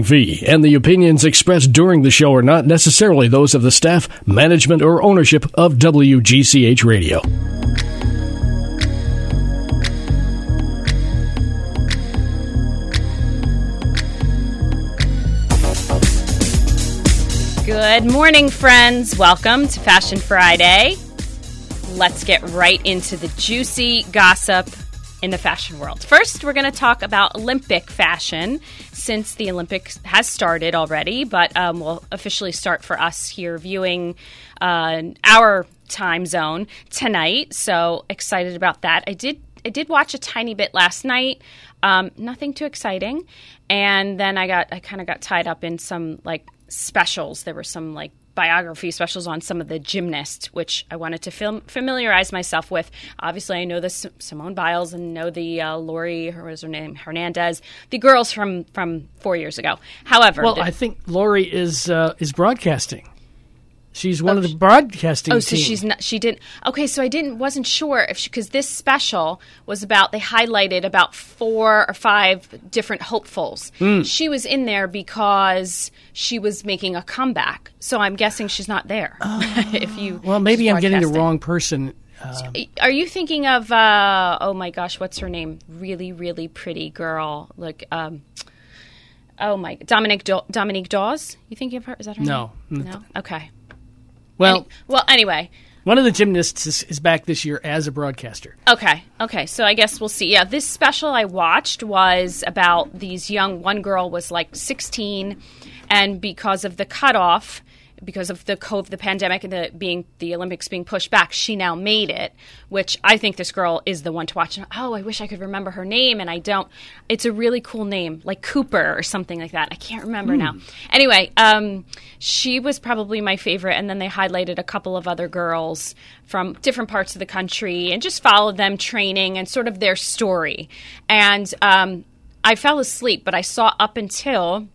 fee, and the opinions expressed during the show are not necessarily those of the staff, management, or ownership of WGCH Radio. Good morning, friends. Welcome to Fashion Friday. Let's get right into the juicy gossip in the fashion world. First, we're going to talk about Olympic fashion since the Olympics has started already, but um, will officially start for us here viewing uh, our time zone tonight. So excited about that. I did I did watch a tiny bit last night. Um, nothing too exciting, and then I got I kind of got tied up in some like specials. There were some like biography specials on some of the gymnasts, which I wanted to film, familiarize myself with. Obviously, I know the S- Simone Biles and know the uh, Laurie, what was her name, Hernandez, the girls from from four years ago. However, Well, the- I think Laurie is uh, is broadcasting. She's one of the broadcasting. Oh, so team. she's not. She didn't. Okay, so I didn't. Wasn't sure if she. because this special was about. They highlighted about four or five different hopefuls. Hmm. She was in there because she was making a comeback. So I'm guessing she's not there. if you Well, maybe I'm getting the wrong person. Are you thinking of? uh Oh my gosh, what's her name? Really, really pretty girl. Like, um, oh my, Dominique Do- Dominique Dawes. You thinking of her? Is that her No. name? No. Okay. Well, Any- well, anyway. one of the gymnasts is, is back this year as a broadcaster. Okay, okay. So I guess we'll see. Yeah, this special I watched was about these young. One girl was like 16, and because of the cutoff, because of the COVID, the pandemic, and the being the Olympics being pushed back, she now made it. Which I think this girl is the one to watch. Oh, I wish I could remember her name, and I don't. It's a really cool name, like Cooper or something like that. I can't remember now. Anyway, um, she was probably my favorite, and then they highlighted a couple of other girls from different parts of the country and just followed them training and sort of their story. And um, I fell asleep, but I saw up until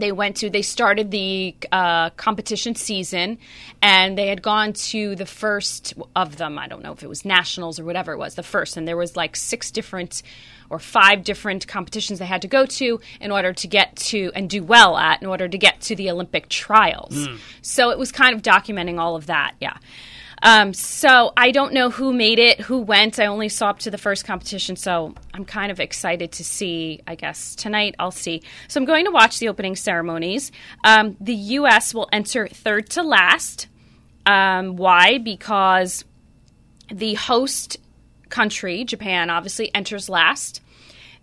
they went to they started the uh, competition season and they had gone to the first of them. I don't know if it was nationals or whatever it was the first. And there was like six different or five different competitions they had to go to in order to get to and do well at in order to get to the olympic trials. So it was kind of documenting all of that yeah um, so I don't know who made it, who went. I only saw up to the first competition, so I'm kind of excited to see. I guess tonight I'll see. So I'm going to watch the opening ceremonies. Um, the U.S. will enter third to last. Um, why? Because the host country, Japan, obviously enters last.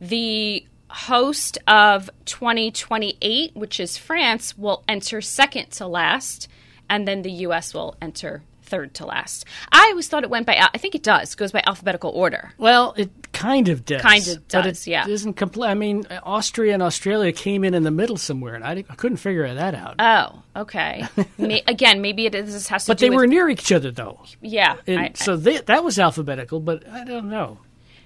The host of 2028, which is France, will enter second to last, and then the U.S. will enter third to last. I always thought it went by. I think it does. Goes by alphabetical order. Well, it kind of does. Kind of but does, it yeah. Isn't complete. I mean, Austria and Australia came in in the middle somewhere, and I, I couldn't figure that out. Oh, okay. May, again, maybe it is, this has to be but they were near each other, though. yeah. And I- so they, that was alphabetical, but I don't know.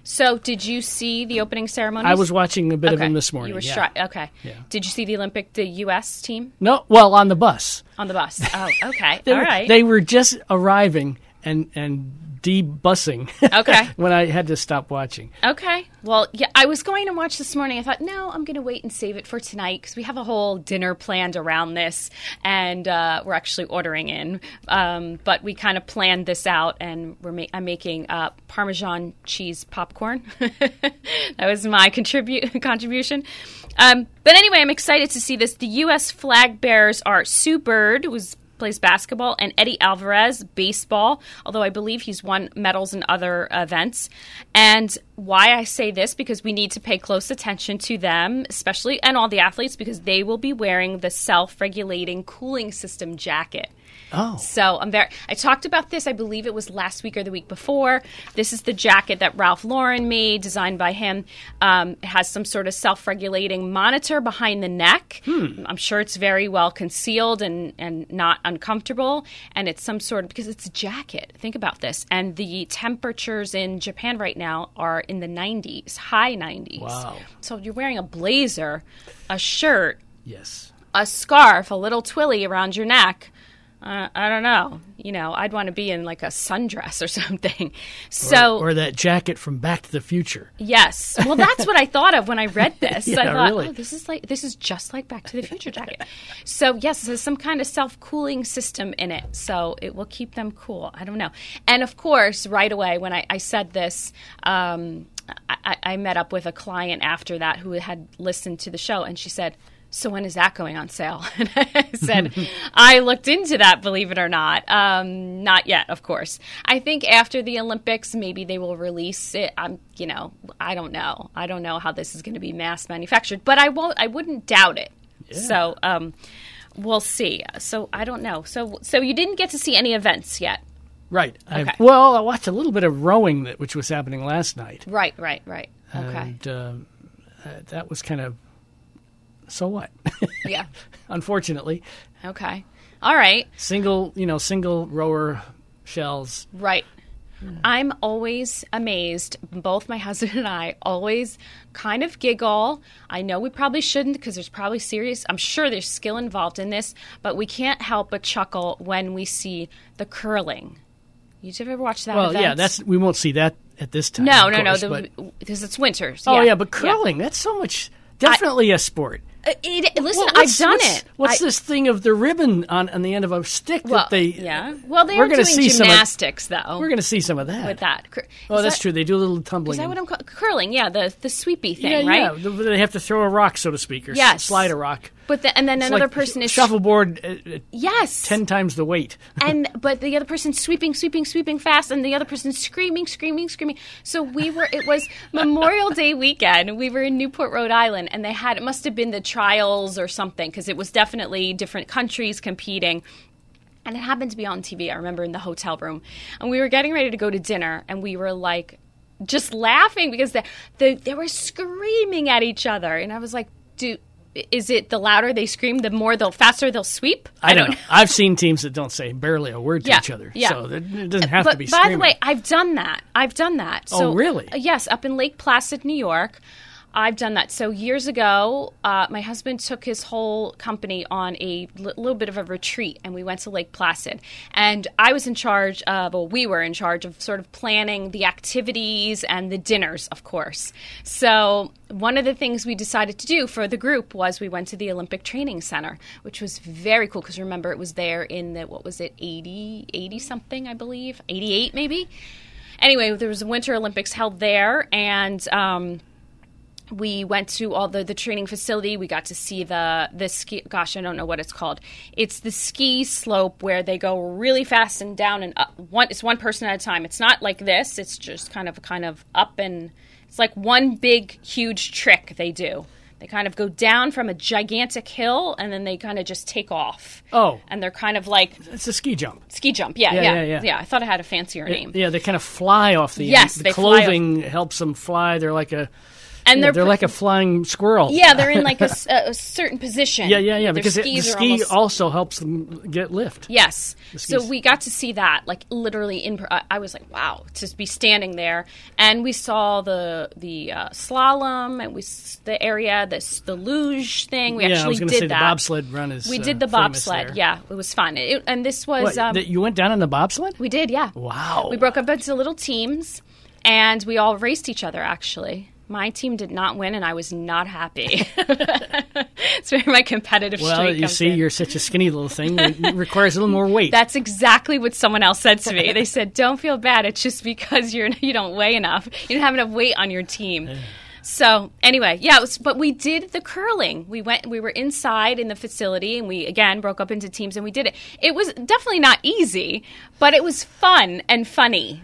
So, did you see the opening ceremonies? I was watching a bit of Okay. them this morning. You were yeah. okay. Yeah. Did you see the Olympic, the U.S. team No, well, on the bus. on the bus? Oh, okay. All were, right. They were just arriving and and de-bussing. Okay. when I had to stop watching. Okay. Well, yeah, I was going to watch this morning. I thought, no, I'm going to wait and save it for tonight because we have a whole dinner planned around this, and uh, we're actually ordering in. Um, but we kind of planned this out, and we're ma- I'm making uh, Parmesan cheese popcorn. that was my contribu- contribution. Um, but anyway, I'm excited to see this. The U.S. flag bearers are Sue Bird, who's plays basketball, and Eddie Alvarez, baseball, although I believe he's won medals in other events. And why I say this, because we need to pay close attention to them, especially, and all the athletes, because they will be wearing the self regulating cooling system jacket. Oh. So I'm very. I talked about this. I believe it was last week or the week before. This is the jacket that Ralph Lauren made, designed by him. Um, it has some sort of self-regulating monitor behind the neck. I'm sure it's very well concealed and and not uncomfortable. And it's some sort of because it's a jacket. Think about this. And the temperatures in Japan right now are in the 90s, high 90s. Wow. So you're wearing a blazer, a shirt, Yes. a scarf, a little twilly around your neck. Uh, I don't know. You know, I'd want to be in like a sundress or something. So, or, or that jacket from Back to the Future. yes. Well, that's what I thought of when I read this. Yeah, I thought, really. oh, this is like this is just like Back to the Future jacket. so, yes, there's some kind of self-cooling system in it, so it will keep them cool. I don't know. And of course, right away when I, I said this, um, I, I met up with a client after that who had listened to the show, and she said. So when is that going on sale? And I said, I looked into that, believe it or not. Um, not yet, of course. I think after the Olympics, maybe they will release it. I'm, you know, I don't know. I don't know how this is going to be mass manufactured, but I won't. I wouldn't doubt it. So um, we'll see. So I don't know. So so you didn't get to see any events yet. Right. I- Okay. well, I watched a little bit of rowing, that, which was happening last night. Right, right, right. Okay. And uh, uh, that was kind of. So what? yeah. Unfortunately, Okay. All right. single, you know, single rower shells. Right. I'm always amazed. Both my husband and I always kind of giggle. I know we probably shouldn't because there's probably serious, I'm sure there's skill involved in this, but we can't help but chuckle when we see the curling. You ever watch that? Well, yeah, that's we won't see that at this time. no, no, no, course, but- because it's winters. oh yeah, but curling, that's so much. Definitely a sport. Uh, it- listen, Well, I've done what's- it. What's I- this thing of the ribbon on, on the end of a stick Well, that they? yeah. Well, they we're are doing see some of- gymnastics though. We're going to see some of that. with that. Oh, that's that- true. They do a little tumbling. Is that what I'm call- curling? Yeah, the the sweepy thing, yeah, right? yeah. They have to throw a rock, so to speak, or Yes. slide a rock. But the, and then It's another like person is shuffleboard uh, uh, yes, ten times the weight. and but the other person's sweeping, sweeping, sweeping fast, and the other person's screaming, screaming, screaming. So we were. It was Memorial Day weekend. We were in Newport, Rhode Island, and they had. It must have been the trials or something because it was definitely different countries competing. And it happened to be on TV. I remember in the hotel room, and we were getting ready to go to dinner, and we were like, just laughing because they they, they were screaming at each other, and I was like, "Do is it the louder they scream, the more they'll faster they'll sweep?" I don't know. I've seen teams that don't say barely a word to Yeah, each other, yeah. so it it doesn't have but to be. by screaming. the way, I've done that. I've done that. So, Oh, really? uh, yes, up in Lake Placid, New York. I've done that. So years ago, uh, my husband took his whole company on a little bit of a retreat, and we went to Lake Placid. And I was in charge of, well, we were in charge of sort of planning the activities and the dinners, of course. So one of the things we decided to do for the group was we went to the Olympic Training Center, which was very cool because remember it was there in the what was it 80 80 something I believe 88 maybe. Anyway, there was the Winter Olympics held there, and um, we went to all the, the training facility. We got to see the the ski. Gosh, I don't know what it's called. It's the ski slope where they go really fast and down and up. One, it's one person at a time. It's not like this. It's just kind of kind of up and it's like one big huge trick they do. They kind of go down from a gigantic hill and then they kind of just take off. Oh. and they're kind of like it's a ski jump. ski jump. Yeah, Yeah, yeah, yeah, yeah. yeah. I thought it had a fancier name. Yeah, they kind of fly off the Yes, end. they the clothing helps them fly. They're like a and they're, they're like a flying squirrel. yeah, they're in like a certain position. yeah, yeah, yeah. Their Because it, the ski almost- also helps them get lift. Yes. So we got to see that, like literally in. I- was like, wow, to be standing there, and we saw the the uh, slalom, and we the area, this the luge thing. We yeah, actually I was did say that. the bobsled run is. we uh, did the famous bobsled. Yeah, it was fun. It, and this was What, um, that you went down on the bobsled? we did. Yeah. Wow. We broke up into little teams, and we all raced each other. Actually. My team did not win, and I was not happy. it's where my competitive Well, you see, in. you're such a skinny little thing. It requires a little more weight. That's exactly what someone else said to me. They said, "Don't feel bad. It's just because you're you don't weigh enough. You don't have enough weight on your team." So anyway, yeah, it was, but we did the curling. We went, we were inside in the facility, and we again broke up into teams, and we did it. It was definitely not easy, but it was fun and funny.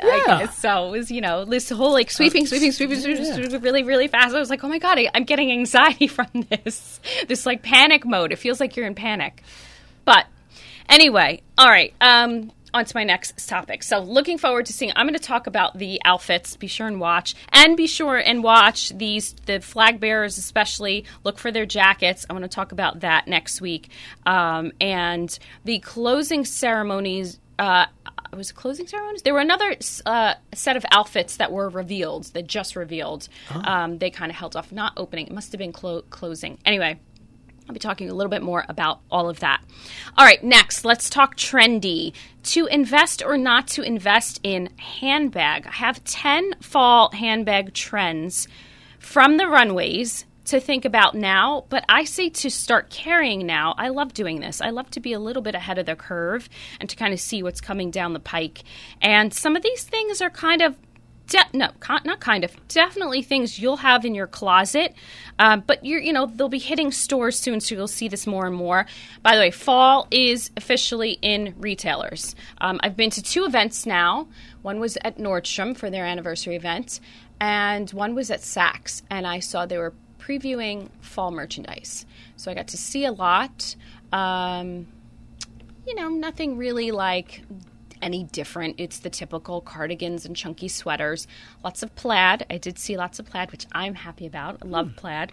I Yeah. So it was, you know, this whole like sweeping, sweeping, sweeping, sweeping, sweeping really, really fast. I was like, oh my god, I, I'm getting anxiety from this. This like panic mode. It feels like you're in panic. But anyway, all right. Um, on to my next topic. So, looking forward to seeing. I'm going to talk about the outfits. Be sure and watch, and be sure and watch these the flag bearers, especially. Look for their jackets. I want to talk about that next week, um, and the closing ceremonies. Uh, was it closing ceremonies? There were another uh, set of outfits that were revealed, that just revealed. Um, they kind of held off, not opening. It must have been clo- closing. Anyway, I'll be talking a little bit more about all of that. All right, next, let's talk trendy. To invest or not to invest in handbag. I have 10 fall handbag trends from the runways to think about now, but I say to start carrying now. I love doing this. I love to be a little bit ahead of the curve and to kind of see what's coming down the pike. And some of these things are kind of De- no, not kind of. Definitely things you'll have in your closet, um, but you're, you know, they'll be hitting stores soon, so you'll see this more and more. By the way, fall is officially in retailers. Um, I've been to two events now. One was at Nordstrom for their anniversary event, and one was at Saks, and I saw they were previewing fall merchandise. So I got to see a lot. Um, you know, nothing really like any different. It's the typical cardigans and chunky sweaters. Lots of plaid. I did see lots of plaid, which I'm happy about. I love plaid.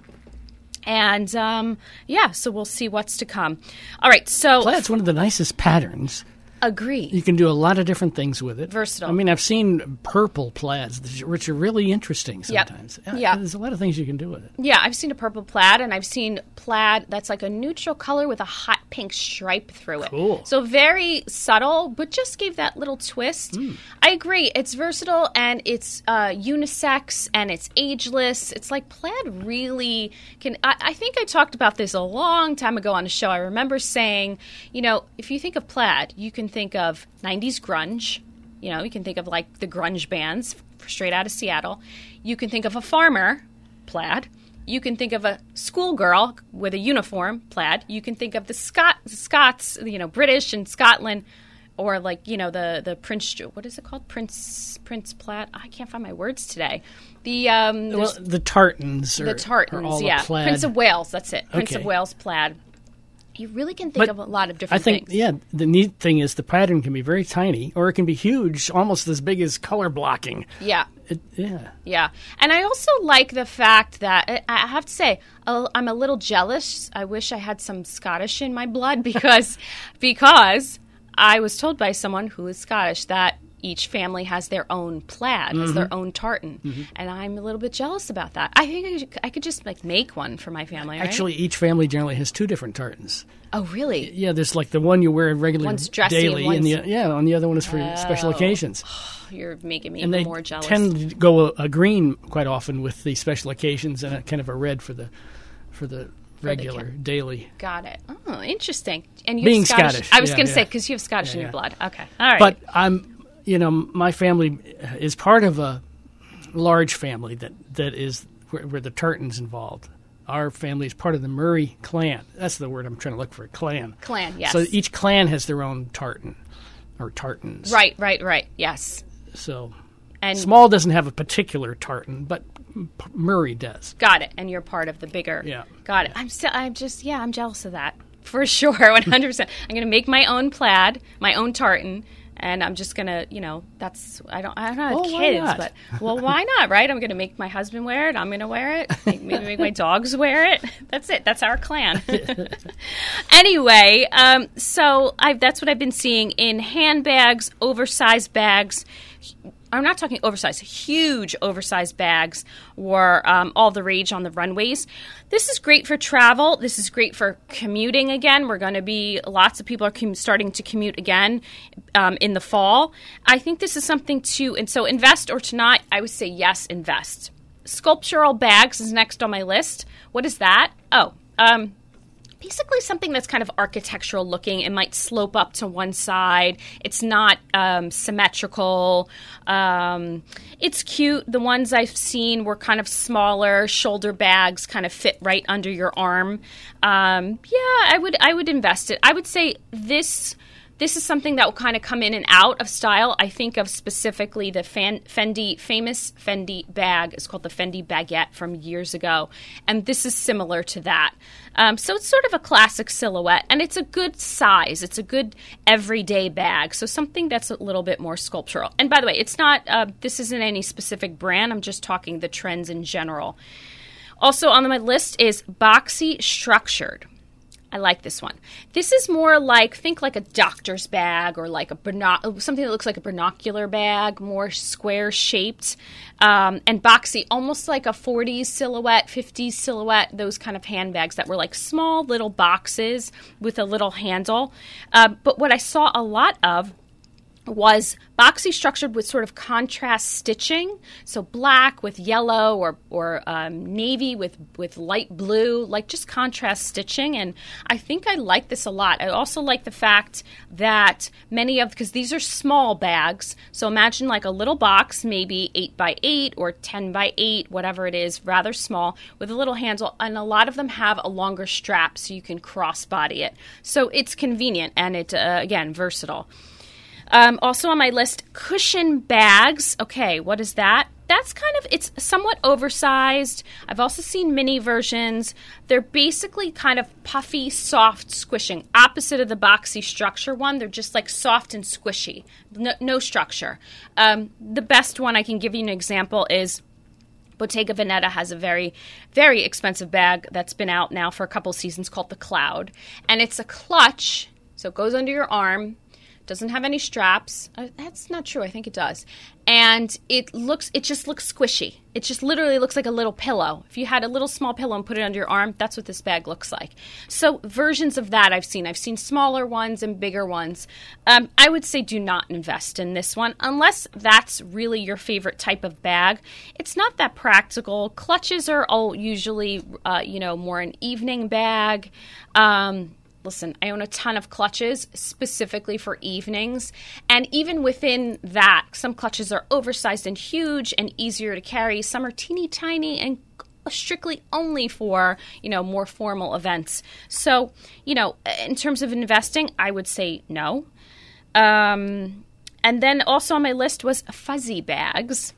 And um, yeah, so we'll see what's to come. All right, so Plaid's one of the nicest patterns. Agree. You can do a lot of different things with it. Versatile. I mean, I've seen purple plaids, which are really interesting Yep. sometimes. Yeah. There's a lot of things you can do with it. Yeah, I've seen a purple plaid, and I've seen plaid that's like a neutral color with a hot pink stripe through it. Cool. So very subtle, but just gave that little twist. I agree. It's versatile and it's uh, unisex and it's ageless. It's like plaid really can. I, I think I talked about this a long time ago on a show. I remember saying, you know, if you think of plaid, you can think of 90s grunge. You know, you can think of like the grunge bands straight out of Seattle. You can think of a farmer, plaid. You can think of a schoolgirl with a uniform, plaid. You can think of the Scot Scots, you know, British and Scotland, or like you know the the Prince. What is it called? Prince Prince Plaid. I can't find my words today. The um, Well, the tartans are, the tartans, yeah. plaid. Prince of Wales. That's it. Prince of Wales plaid. You really can think But of a lot of different I think, things. yeah, the neat thing is the pattern can be very tiny, or it can be huge, almost as big as color blocking. Yeah. It, yeah. Yeah, and I also like the fact that I- I have to say I'm a little jealous. I wish I had some Scottish in my blood because because I was told by someone who is Scottish that each family has their own plaid, has Mm-hmm. their own tartan, and I'm a little bit jealous about that. I think I could, I could just like make one for my family. right? Actually, each family generally has two different tartans. oh really? Yeah, there's like the one you wear regularly One's dressy daily, and and the yeah, and the other one is for special occasions. You're making me And even more jealous. tend to go a, a green quite often with the special occasions, and a kind of a red for the for the regular daily. Got it. Oh, interesting. And you're Being Scottish. Scottish, I was yeah, going to say because you have Scottish in your yeah. blood. Okay. All right. But I'm, you know, my family is part of a large family that that is where, where the tartans involved. Our family is part of the Murray clan. That's the word I'm trying to look for. Clan. Clan, yes. So each clan has their own tartan or tartans. right, right, right. Yes. So And Small doesn't have a particular tartan, but P- Murray does. Got it. And you're part of the bigger. Yeah. Got it. I'm still. I'm just. Yeah. I'm jealous of that for sure. 100. percent I'm gonna make my own plaid, my own tartan, and I'm just gonna. You know, that's. I don't. I don't have kids, but well, why not? Right. I'm gonna make my husband wear it. I'm gonna wear it. Make- Maybe make my dogs wear it. That's it. That's our clan. anyway, um, so I, that's what I've been seeing in handbags, oversized bags. I'm not talking oversized, huge oversized bags were um, all the rage on the runways. This is great for travel. This is great for commuting again. We're going to be, lots of people are com- starting to commute again um, in the fall. I think this is something to, and so invest or to not, I would say yes, invest. Sculptural bags is next on my list. What is that? Oh, um, basically something that's kind of architectural looking. It might slope up to one side. It's not um, symmetrical. Um, it's cute. The ones I've seen were kind of smaller shoulder bags, kind of fit right under your arm. Um, yeah, I would I would invest it. I would say this. This is something that will kind of come in and out of style. I think of specifically the Fan- Fendi famous Fendi bag. It's called the Fendi baguette from years ago, and this is similar to that. Um, so it's sort of a classic silhouette, and it's a good size. It's a good everyday bag. So something that's a little bit more sculptural. And by the way, it's not. Uh, this isn't any specific brand. I'm just talking the trends in general. Also on my list is boxy structured. I like this one. This is more like think like a doctor's bag or like a binoc- something that looks like a binocular bag, more square shaped um, and boxy, almost like a 40s silhouette, 50s silhouette. Those kind of handbags that were like small little boxes with a little handle. Uh, but what I saw a lot of was boxy structured with sort of contrast stitching, so black with yellow or or um, navy with with light blue, like just contrast stitching. And I think I like this a lot. I also like the fact that many of because these are small bags, so imagine like a little box, maybe eight by eight or ten by eight, whatever it is, rather small with a little handle, and a lot of them have a longer strap so you can crossbody it. So it's convenient and it uh, again versatile. Um, also on my list, cushion bags. Okay, what is that? That's kind of it's somewhat oversized. I've also seen mini versions. They're basically kind of puffy, soft, squishing. Opposite of the boxy structure one, they're just like soft and squishy. No, no structure. Um, the best one I can give you an example is Bottega Veneta has a very, very expensive bag that's been out now for a couple seasons called the Cloud, and it's a clutch, so it goes under your arm doesn't have any straps. Uh, that's not true. I think it does. And it looks it just looks squishy. It just literally looks like a little pillow. If you had a little small pillow and put it under your arm, that's what this bag looks like. So versions of that I've seen. I've seen smaller ones and bigger ones. Um, I would say do not invest in this one unless that's really your favorite type of bag. It's not that practical. Clutches are all usually uh, you know more an evening bag. Um, listen, I own a ton of clutches specifically for evenings. And even within that, some clutches are oversized and huge and easier to carry. Some are teeny tiny and strictly only for you know more formal events so you know in terms of investing i would say no um, and then also on my list was fuzzy bags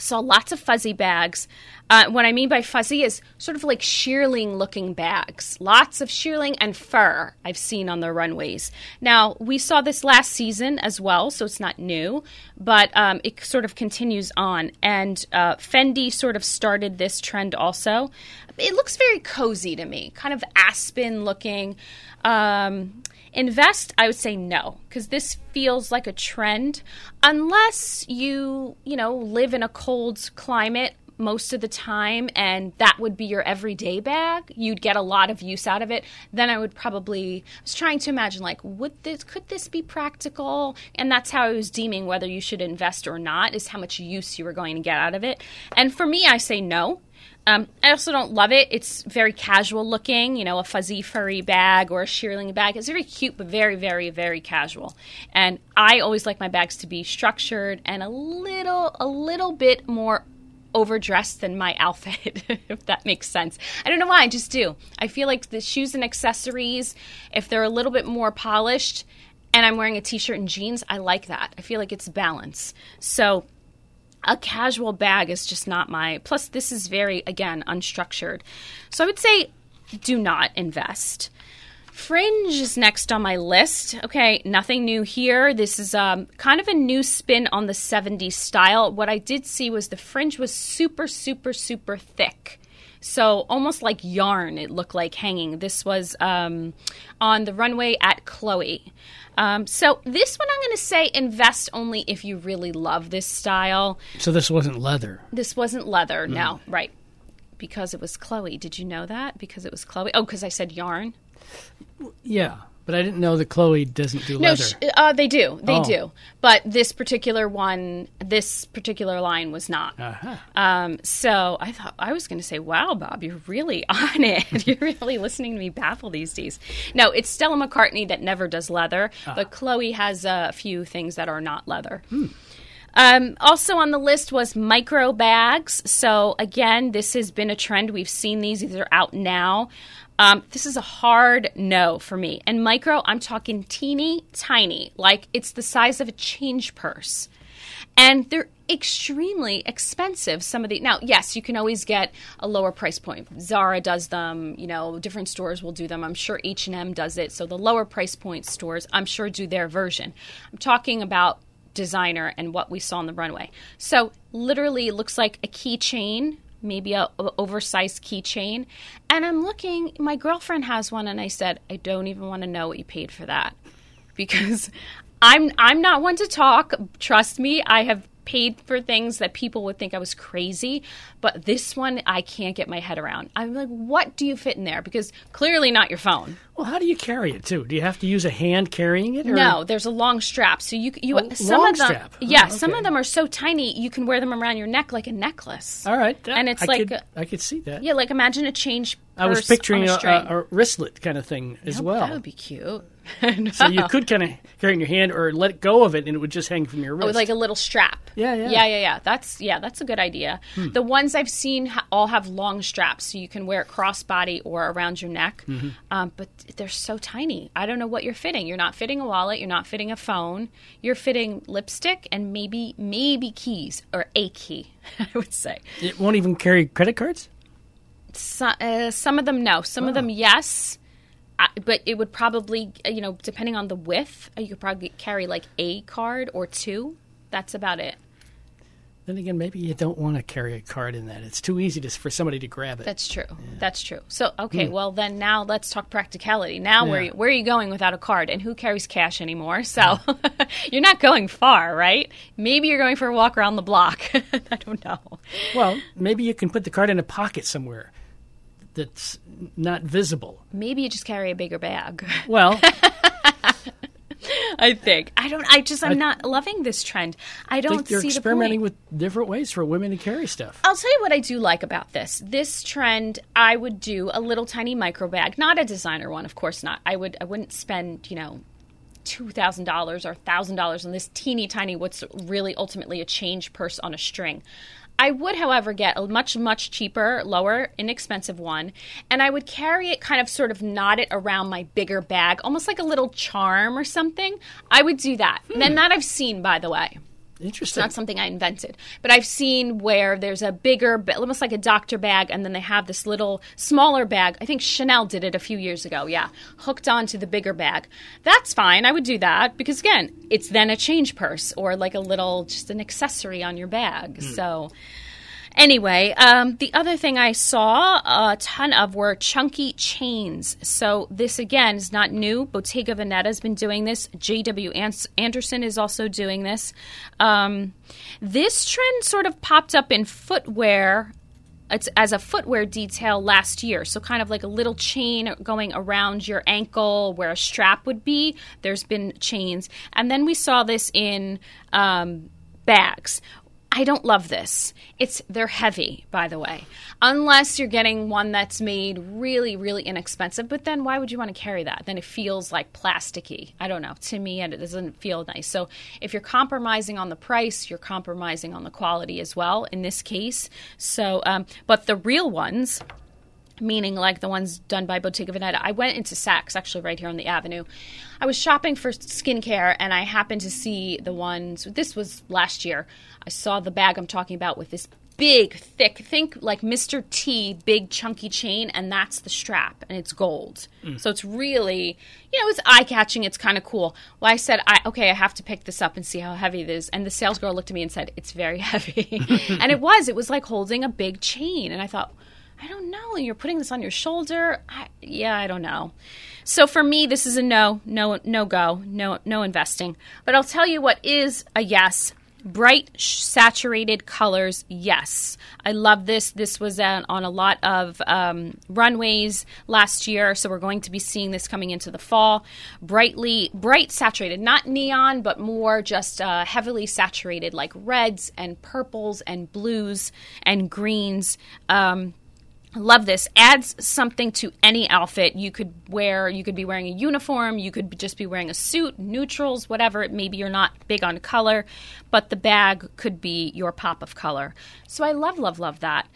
saw lots of fuzzy bags. Uh, what I mean by fuzzy is sort of like shearling looking bags. Lots of shearling and fur I've seen on the runways. Now, we saw this last season as well, so it's not new, but um, it sort of continues on. And uh, Fendi sort of started this trend also. It looks very cozy to me, kind of aspen looking. Um, Invest, I would say no, because this feels like a trend. Unless you, you know, live in a cold climate most of the time and that would be your everyday bag you'd get a lot of use out of it then i would probably i was trying to imagine like would this could this be practical and that's how i was deeming whether you should invest or not is how much use you were going to get out of it and for me i say no um, I also don't love it. It's very casual looking, you know, a fuzzy furry bag or a shearling bag. It's very cute, but very, very, very casual. And I always like my bags to be structured and a little, a little bit more overdressed than my outfit, if that makes sense. I don't know why, I just do. I feel like the shoes and accessories, if they're a little bit more polished and I'm wearing a t shirt and jeans, I like that. I feel like it's balance. So a casual bag is just not my plus this is very again unstructured so i would say do not invest fringe is next on my list okay nothing new here this is um, kind of a new spin on the 70s style what i did see was the fringe was super super super thick so almost like yarn it looked like hanging this was um, on the runway at chloe um, so this one I'm going to say invest only if you really love this style. So this wasn't leather. This wasn't leather. Mm. No, right. Because it was Chloe. Did you know that? Because it was Chloe. Oh, because I said yarn. Yeah. But I didn't know that Chloe doesn't do no, leather. Sh- uh, they do. They oh. do. But this particular one, this particular line was not. Uh-huh. Um, so I thought I was going to say, "Wow, Bob, you're really on it. you're really listening to me baffle these days." No, it's Stella McCartney that never does leather, uh but Chloe has a few things that are not leather. Hmm. Um, also on the list was micro bags. So again, this has been a trend. We've seen these; these are out now. Um, this is a hard no for me. And micro, I'm talking teeny tiny, like it's the size of a change purse. And they're extremely expensive. Some of the now, yes, you can always get a lower price point. Zara does them. You know, different stores will do them. I'm sure H and M does it. So the lower price point stores, I'm sure, do their version. I'm talking about designer and what we saw on the runway. So literally, looks like a keychain maybe a, a oversized keychain. And I'm looking, my girlfriend has one, and I said, I don't even want to know what you paid for that because I'm I'm not one to talk. Trust me, I have paid for things that people would think I was crazy, but this one I can't get my head around. I'm like, what do you fit in there? Because clearly not your phone. Well, how do you carry it too? Do you have to use a hand carrying it? Or? No, there's a long strap. So you you A some of them strap? Oh, yeah, some of them are so tiny you can wear them around your neck like a necklace. All right, And it's I like could, I could see that. Yeah, like imagine a change. I was picturing a, a, a, wristlet kind of thing as Oh, well. That would be cute. So you could kind of carry it in your hand or let go of it, and it would just hang from your wrist. Oh, like a little strap. Yeah, yeah. yeah, yeah, yeah. That's yeah, that's a good idea. The ones I've seen ha- all have long straps, so you can wear it crossbody or around your neck. Um, but they're so tiny. I don't know what you're fitting. You're not fitting a wallet. You're not fitting a phone. You're fitting lipstick and maybe maybe keys or a key. I would say. it won't even carry credit cards. So, uh, some of them no. Some of them yes. I, but it would probably, uh, you know, depending on the width, uh, you could probably carry like a card or two. That's about it. Then again, maybe you don't want to carry a card in that. It's too easy to, for somebody to grab it. That's true. That's true. So, okay, well then now let's talk practicality. Now where where are you going without a card and who carries cash anymore? So, you're not going far, right? Maybe you're going for a walk around the block. I don't know. well, maybe you can put the card in a pocket somewhere that's not visible. Maybe you just carry a bigger bag. Well, I think. I don't I just I'm not loving this trend. I I don't think you're see the experimenting point. with different ways for women to carry stuff. I'll tell you what I do like about this. This trend, I would do a little tiny micro bag, not a designer one, of course not. I would I wouldn't spend, you know, two thousand dollars or thousand dollars on this teeny tiny what's really ultimately a change purse on a string. I would, however, get a much, much cheaper, lower, inexpensive one, and I would carry it kind of sort of knot it around my bigger bag, almost like a little charm or something. I would do that. Hmm. And that I've seen, by the way Interesting. not something I invented, but I've seen where there's a bigger, almost like a doctor bag, and then they have this little smaller bag. I think Chanel did it a few years ago. Yeah, hooked onto the bigger bag. That's fine. I would do that because again, it's then a change purse or like a little, just an accessory on your bag. Hmm. So. Anyway, um, the other thing I saw a ton of were chunky chains. So this again is not new. Bottega Veneta has been doing this. J.W. Anderson is also doing this. Um, this trend sort of popped up in footwear. It's as a footwear detail last year. So kind of like a little chain going around your ankle where a strap would be. There's been chains, and then we saw this in um, bags. I don't love this. It's they're heavy, by the way. Unless you're getting one that's made really, really inexpensive, but then why would you want to carry that? Then it feels like plasticky. I don't know. To me, and it doesn't feel nice. So if you're compromising on the price, you're compromising on the quality as well. In this case, so um, but the real ones meaning like the ones done by Bottega Veneta. I went into Saks, actually, right here on the avenue. I was shopping for skincare and I happened to see the ones, this was last year. I saw the bag I'm talking about with this big, thick, think like Mr. T, big, chunky chain, and that's the strap, and it's gold. Mm. So it's really, you know, it's eye catching. It's kind of cool. Well, I said, I, okay, I have to pick this up and see how heavy it is. And the sales girl looked at me and said, it's very heavy. and it was. It was like holding a big chain. And I thought, I don't know. You're putting this on your shoulder. I, yeah, I don't know. So for me, this is a no, no, no go, no, no investing. But I'll tell you what is a yes. Bright, saturated colors, yes. I love this. This was uh, on a lot of um, runways last year, so we're going to be seeing this coming into the fall. Brightly, bright, saturated, not neon, but more just uh, heavily saturated, like reds and purples and blues and greens. Um, Love this. Adds something to any outfit. You could wear, you could be wearing a uniform, you could just be wearing a suit, neutrals, whatever. Maybe you're not big on color, but the bag could be your pop of color. So I love, love, love that.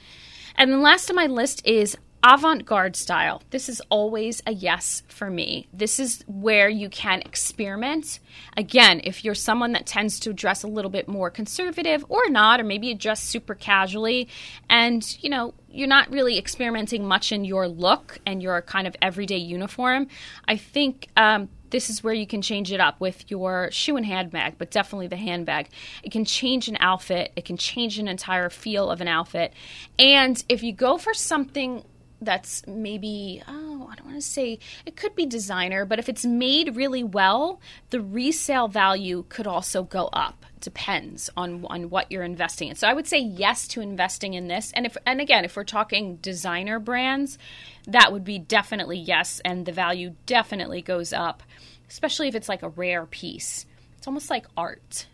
And then last on my list is avant garde style. This is always a yes for me. This is where you can experiment. Again, if you're someone that tends to dress a little bit more conservative or not, or maybe you dress super casually and, you know, you're not really experimenting much in your look and your kind of everyday uniform, I think um, this is where you can change it up with your shoe and handbag, but definitely the handbag. It can change an outfit, it can change an entire feel of an outfit. And if you go for something that's maybe oh i don't want to say it could be designer but if it's made really well the resale value could also go up. Depends on on what you're investing in. So i would say yes to investing in this. And if and again if we're talking designer brands that would be definitely yes and the value definitely goes up especially if it's like a rare piece. It's almost like art.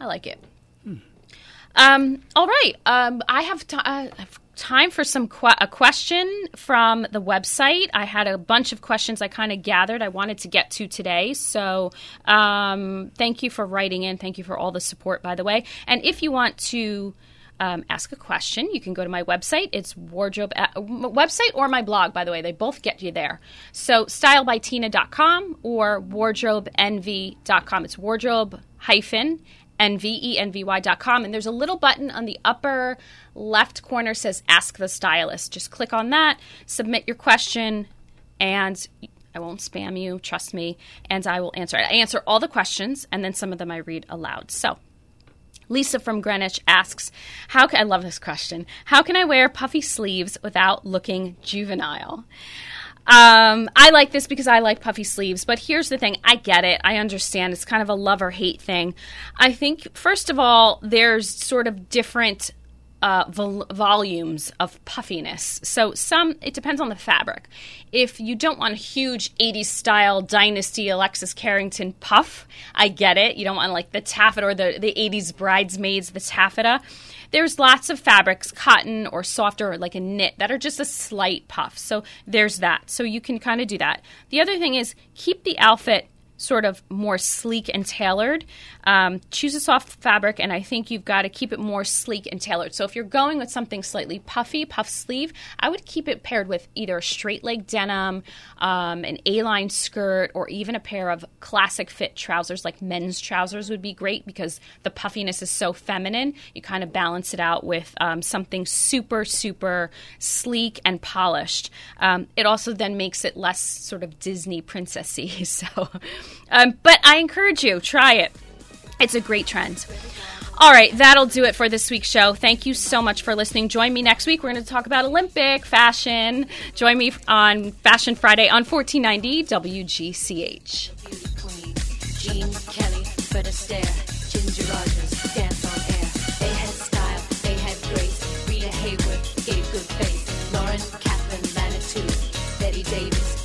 I like it. Hmm. um, all right um, i have t- uh, time for some que- a question from the website. I had a bunch of questions I kind of gathered I wanted to get to today. So um, thank you for writing in. Thank you for all the support, by the way. And if you want to um, ask a question, you can go to my website. It's wardrobe uh, website or my blog, by the way. They both get you there. So stylebytina.com or wardrobeenvy.com. It's wardrobe hyphen nvenvy.com. And there's a little button on the upper left corner says Ask the Stylist. Just click on that, submit your question, and I won't spam you, trust me, and I will answer it. I answer all the questions, and then some of them I read aloud. So, Lisa from Greenwich asks, "How can I love this question? How can I wear puffy sleeves without looking juvenile?" Um, I like this because I like puffy sleeves, but here's the thing I get it. I understand. It's kind of a love or hate thing. I think, first of all, there's sort of different uh, vol- volumes of puffiness. So some it depends on the fabric. If you don't want a huge 80s style dynasty Alexis Carrington puff, I get it. You don't want like the taffeta or the, the 80s bridesmaids, the taffeta. There's lots of fabrics, cotton or softer or like a knit, that are just a slight puff. So there's that. So you can kind of do that. The other thing is keep the outfit sort of more sleek and tailored. Um, choose a soft fabric, and I think you've got to keep it more sleek and tailored. So if you're going with something slightly puffy, puff sleeve, I would keep it paired with either a straight leg denim, um, an A line skirt, or even a pair of classic fit trousers, like men's trousers would be great because the puffiness is so feminine. You kind of balance it out with um, something super, super sleek and polished. Um, it also then makes it less sort of Disney princessy. So um, but I encourage you, try it. It's a great trend. All right, that'll do it for this week's show. Thank you so much for listening. Join me next week. We're going to talk about Olympic fashion. Join me on Fashion Friday on 1490 WGCH. Gene Kelly, Fred Astaire, Ginger Rogers, dance on air. They had style, they had grace. Rita Hayworth gave good face. Lauren Katharine Latitude, Bette Davis.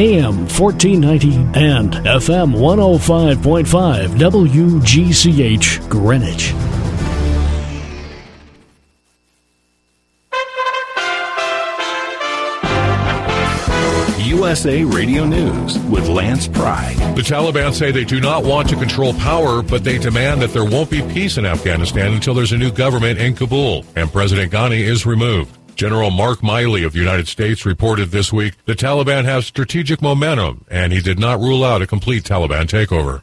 AM 1490 and FM 105.5 WGCH Greenwich. USA Radio News with Lance Pride. The Taliban say they do not want to control power, but they demand that there won't be peace in Afghanistan until there's a new government in Kabul and President Ghani is removed. General Mark Milley of the United States reported this week the Taliban have strategic momentum, and he did not rule out a complete Taliban takeover.